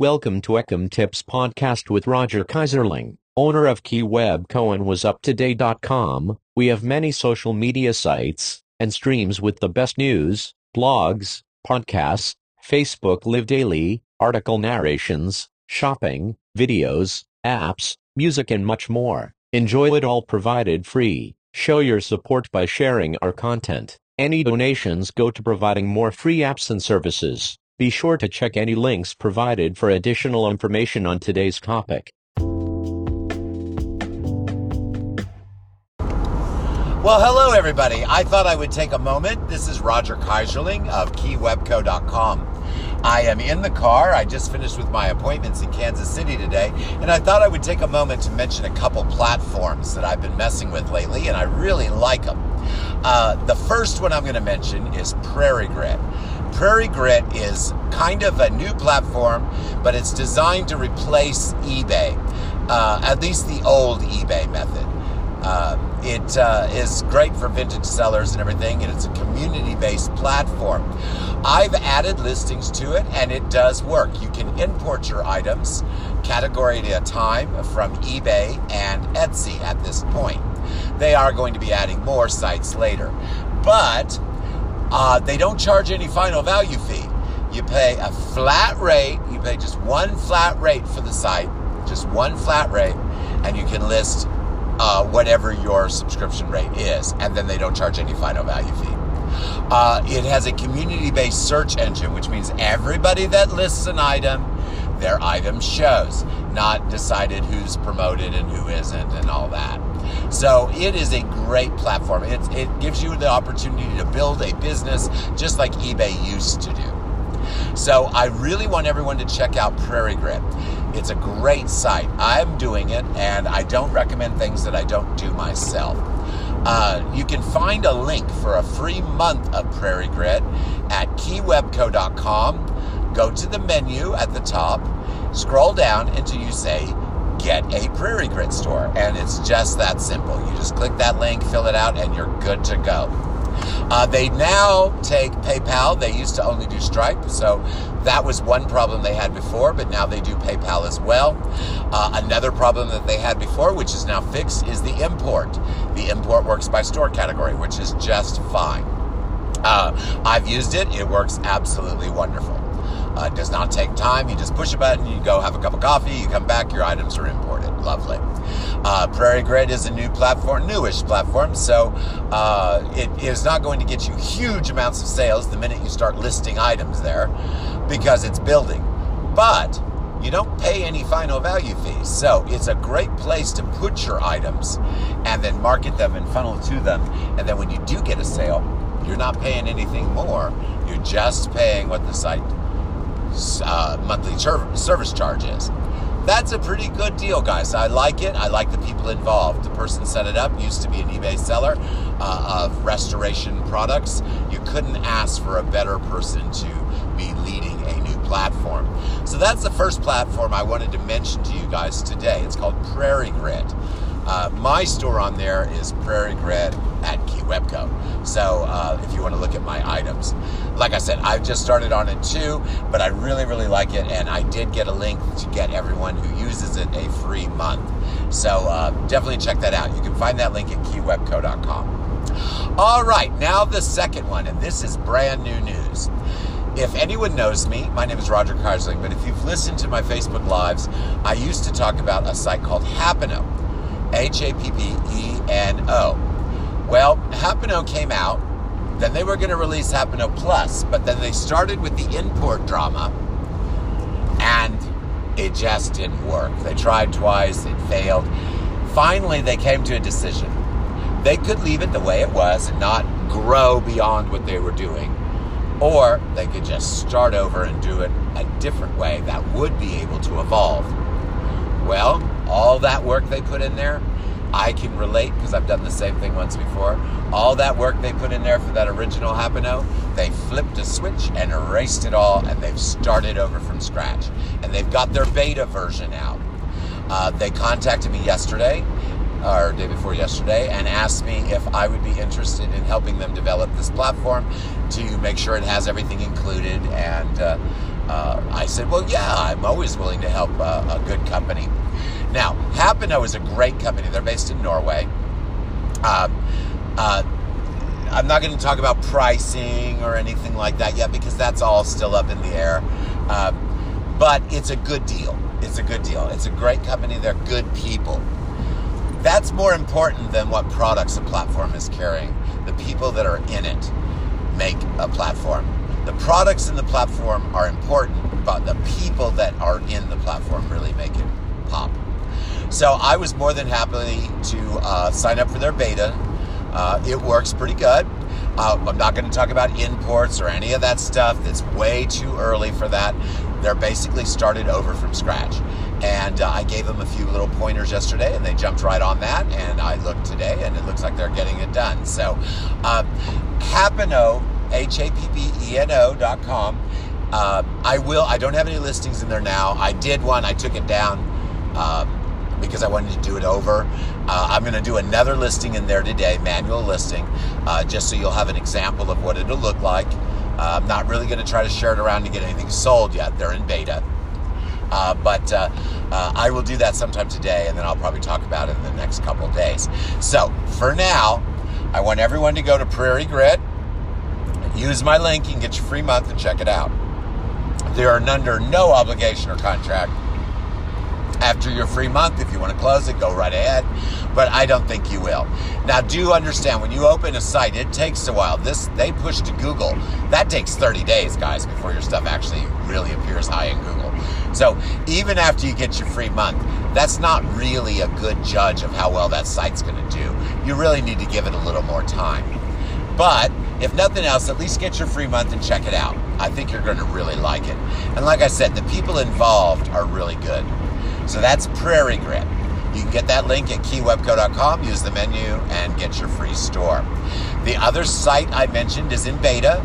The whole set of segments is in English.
Welcome to Ecom Tips Podcast with Roger Keyserling, owner of KeyWebCo and WasUpToday.com. We have many social media sites and streams with the best news, blogs, podcasts, Facebook Live Daily, article narrations, shopping, videos, apps, music and much more. Enjoy it all provided free. Show your support by sharing our content. Any donations go to providing more free apps and services. Be sure to check any links provided for additional information on today's topic. Well, hello, everybody. I thought I would take a moment. This is Roger Keyserling of KeyWebCo.com. I am in the car. I just finished with my appointments in Kansas City today, and I thought I would take a moment to mention a couple platforms that I've been messing with lately, and I really like them. Uh, the first one I'm going to mention is Prairie Grit. Prairie Grit is kind of a new platform, but it's designed to replace eBay, uh, at least the old eBay method. Uh, it uh, is great for vintage sellers and everything, and it's a community based platform. I've added listings to it, and it does work. You can import your items category at a time from eBay and Etsy at this point. They are going to be adding more sites later. But uh, they don't charge any final value fee. You pay a flat rate, you pay just one flat rate for the site, just one flat rate, and you can list uh, whatever your subscription rate is, and then they don't charge any final value fee. Uh, it has a community based search engine, which means everybody that lists an item, their item shows, not decided who's promoted and who isn't, and all that. So it is a great platform. It, it gives you the opportunity to build a business just like eBay used to do. So I really want everyone to check out Prairie Grit. It's a great site. I'm doing it, and I don't recommend things that I don't do myself. Uh, you can find a link for a free month of Prairie Grit at keywebco.com. Go to the menu at the top, scroll down until you say get a Prairie Grit store. And it's just that simple. You just click that link, fill it out, and you're good to go. Uh, they now take PayPal. They used to only do Stripe, so that was one problem they had before, but now they do PayPal as well. Uh, another problem that they had before, which is now fixed, is the import. The import works by store category, which is just fine. Uh, I've used it, it works absolutely wonderful. Uh, it does not take time. You just push a button, you go have a cup of coffee, you come back, your items are imported. Lovely. Uh, Prairie Grit is a new platform, newish platform, so uh, it is not going to get you huge amounts of sales the minute you start listing items there because it's building. But you don't pay any final value fees. So it's a great place to put your items and then market them and funnel to them. And then when you do get a sale, you're not paying anything more. You're just paying what the site uh, monthly service charge is. That's a pretty good deal, guys. I like it. I like the people involved. The person set it up used to be an eBay seller uh, of restoration products. You couldn't ask for a better person to be leading a new platform. So that's the first platform I wanted to mention to you guys today. It's called Prairie Grit. Uh, my store on there is Prairie Grit at KeyWebCo. So uh, if you want to look at my items, like I said, I've just started on it too, but I really, really like it, and I did get a link to get everyone who uses it a free month. So uh, definitely check that out. You can find that link at KeyWebCo.com. All right, now the second one, and this is brand new news. If anyone knows me, my name is Roger Keyserling, but if you've listened to my Facebook Lives, I used to talk about a site called Happeno. H A P P E N O. Well, Happeno came out, then they were going to release Happeno Plus, but then they started with the import drama, and it just didn't work. They tried twice, it failed. Finally, they came to a decision. They could leave it the way it was and not grow beyond what they were doing, or they could just start over and do it a different way that would be able to evolve. Well, all that work they put in there, I can relate because I've done the same thing once before. All that work they put in there for that original Happeno, they flipped a switch and erased it all, and they've started over from scratch. And they've got their beta version out. Uh, they contacted me yesterday, or day before yesterday, and asked me if I would be interested in helping them develop this platform to make sure it has everything included and uh, uh, I said, well, yeah, I'm always willing to help a good company. Now, Happeno is a great company. They're based in Norway. Um, uh, I'm not going to talk about pricing or anything like that yet because that's all still up in the air. Um, but it's a good deal. It's a good deal. It's a great company. They're good people. That's more important than what products a platform is carrying. The people that are in it make a platform. The products in the platform are important, but the people that are in the platform really make it pop. So I was more than happy to uh, sign up for their beta. Uh, it works pretty good. Uh, I'm not going to talk about imports or any of that stuff. It's way too early for that. They're basically started over from scratch. And uh, I gave them a few little pointers yesterday, and they jumped right on that. And I looked today, and it looks like they're getting it done. So, uh, Happeno, H A P P E N O dot com. Uh, I will. I don't have any listings in there now. I did one. I took it down um, because I wanted to do it over. Uh, I'm going to do another listing in there today, manual listing, uh, just so you'll have an example of what it'll look like. Uh, I'm not really going to try to share it around to get anything sold yet. They're in beta. Uh, but uh, uh, I will do that sometime today, and then I'll probably talk about it in the next couple days. So for now, I want everyone to go to Prairie Grit, use my link, can get your free month and check it out. They are under no obligation or contract. After your free month, if you want to close it, go right ahead. But I don't think you will. Now, do you understand when you open a site, it takes a while. This they push to Google. That takes 30 days, guys, before your stuff actually really appears high in Google. So even after you get your free month, that's not really a good judge of how well that site's going to do. You really need to give it a little more time. But if nothing else, at least get your free month and check it out. I think you're going to really like it. And like I said, the people involved are really good. So that's Prairie Grit. You can get that link at keywebco.com, use the menu, and get your free store. The other site I mentioned is in beta.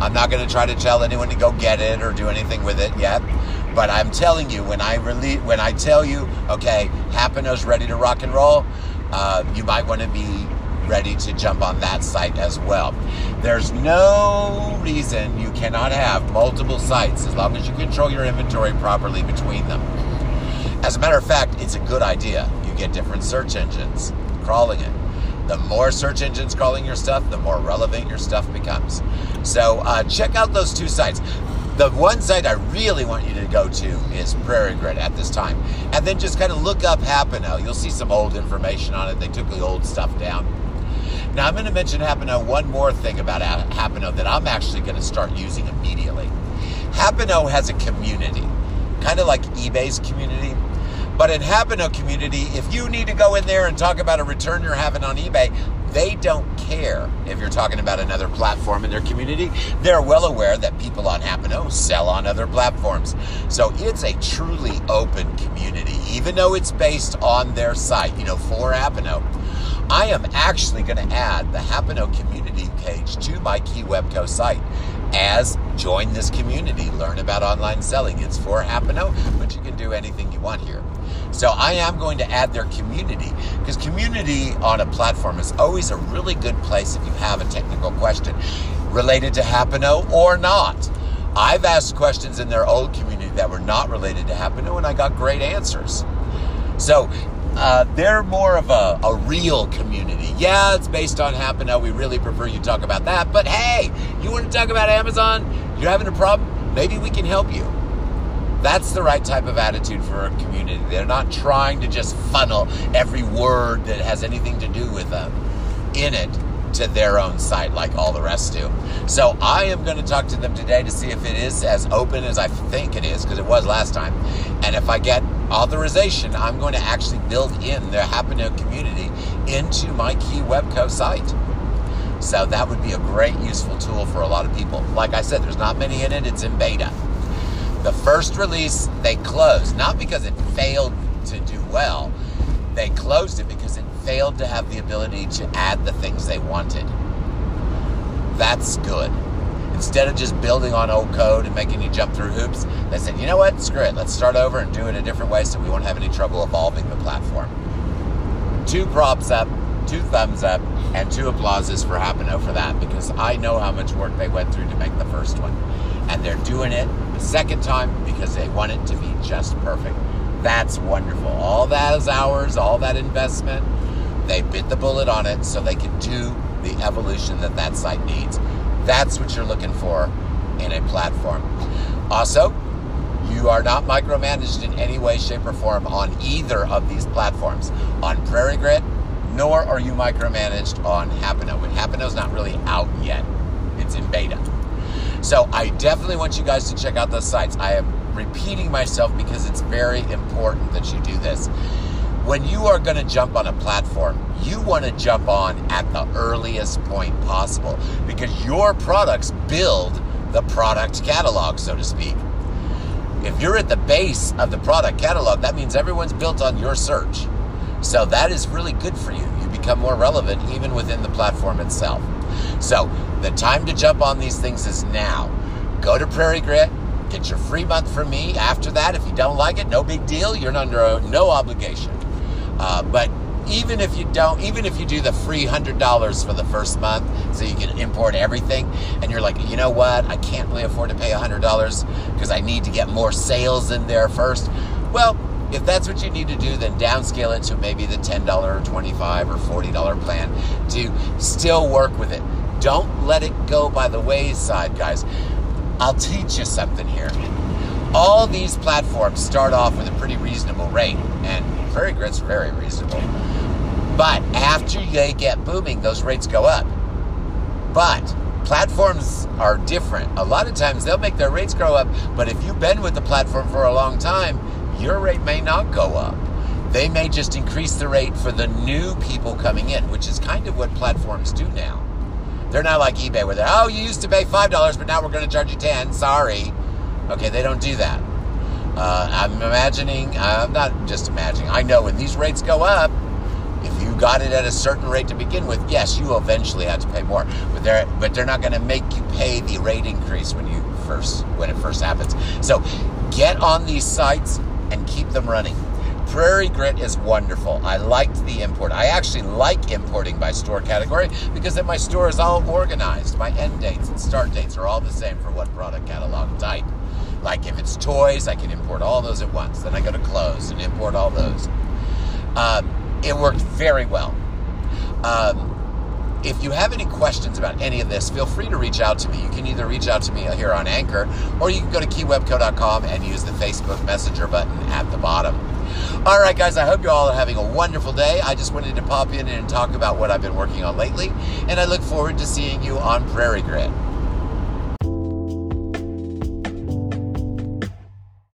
I'm not going to try to tell anyone to go get it or do anything with it yet. But I'm telling you, when I release, when I tell you, okay, Happeno's ready to rock and roll, uh, you might want to be ready to jump on that site as well. There's no reason you cannot have multiple sites as long as you control your inventory properly between them. As a matter of fact, it's a good idea. You get different search engines crawling it. The more search engines crawling your stuff, the more relevant your stuff becomes. So uh, check out those two sites. The one site I really want you to go to is Prairie Grit at this time. And then just kind of look up Happeno. You'll see some old information on it. They took the old stuff down. Now, I'm going to mention Happeno one more thing about Happeno that I'm actually going to start using immediately. Happeno has a community, kind of like eBay's community. But in Happeno community, if you need to go in there and talk about a return you're having on eBay, they don't care if you're talking about another platform in their community. They're well aware that people on Happeno sell on other platforms. So it's a truly open community, even though it's based on their site, you know, for Happeno. I am actually going to add the Happeno community page to my Key Webco site as join this community, learn about online selling. It's for Happeno, but you can do anything you want here. So I am going to add their community because community on a platform is always a really good place if you have a technical question related to Happeno or not. I've asked questions in their old community that were not related to Happeno and I got great answers. So uh, they're more of a, a real community. Yeah, it's based on Happeno. We really prefer you talk about that. But hey, you want to talk about Amazon? You're having a problem? Maybe we can help you. That's the right type of attitude for a community. They're not trying to just funnel every word that has anything to do with them in it to their own site like all the rest do. So I am going to talk to them today to see if it is as open as I think it is because it was last time. And if I get authorization, I'm going to actually build in the Happeno community into my Key Webco site. So that would be a great useful tool for a lot of people. Like I said, there's not many in it. It's in beta. The first release they closed, not because it failed to do well, they closed it because it failed to have the ability to add the things they wanted. That's good. Instead of just building on old code and making you jump through hoops, they said, you know what, screw it, let's start over and do it a different way so we won't have any trouble evolving the platform. Two props up, two thumbs up, and two applauses for Happeno for that because I know how much work they went through to make the first one and they're doing it the second time because they want it to be just perfect. That's wonderful. All those hours, all that investment, they bit the bullet on it so they can do the evolution that that site needs. That's what you're looking for in a platform. Also, you are not micromanaged in any way, shape, or form on either of these platforms. On Prairie Grit, nor are you micromanaged on Happeno. And Happeno's not really out yet, it's in beta. So I definitely want you guys to check out those sites. I am repeating myself because it's very important that you do this. When you are going to jump on a platform, you want to jump on at the earliest point possible because your products build the product catalog, so to speak. If you're at the base of the product catalog, that means everyone's built on your search. So that is really good for you. You become more relevant even within the platform itself. So the time to jump on these things is now. Go to Prairie Grit, get your free month from me. After that, if you don't like it, no big deal. You're under uh, no obligation. Uh, but even if you don't, even if you do the free hundred dollars for the first month, so you can import everything, and you're like, you know what, I can't really afford to pay hundred dollars because I need to get more sales in there first. Well, if that's what you need to do, then downscale it to maybe the ten dollar, or twenty five, or forty dollar plan to still work with it. Don't let it go by the wayside, guys. I'll teach you something here. All these platforms start off with a pretty reasonable rate, and Prairie Grit's very reasonable. But after they get booming, those rates go up. But platforms are different. A lot of times they'll make their rates grow up, but if you've been with the platform for a long time, your rate may not go up. They may just increase the rate for the new people coming in, which is kind of what platforms do now. They're not like eBay where they're, oh, you used to pay $5, but now we're going to charge you 10 Sorry. Okay, they don't do that. Uh, I'm imagining, I'm not just imagining, I know when these rates go up, if you got it at a certain rate to begin with, yes, you eventually have to pay more. But they're but they're not going to make you pay the rate increase when you first when it first happens. So get on these sites and keep them running. Prairie Grit is wonderful. I liked the import. I actually like importing by store category because then my store is all organized. My end dates and start dates are all the same for what product catalog type. Like if it's toys, I can import all those at once. Then I go to clothes and import all those. Um, it worked very well. Um, if you have any questions about any of this, feel free to reach out to me. You can either reach out to me here on Anchor, or you can go to keywebco.com and use the Facebook Messenger button at the bottom. All right, guys, I hope you all are having a wonderful day. I just wanted to pop in and talk about what I've been working on lately, and I look forward to seeing you on Prairie Grit.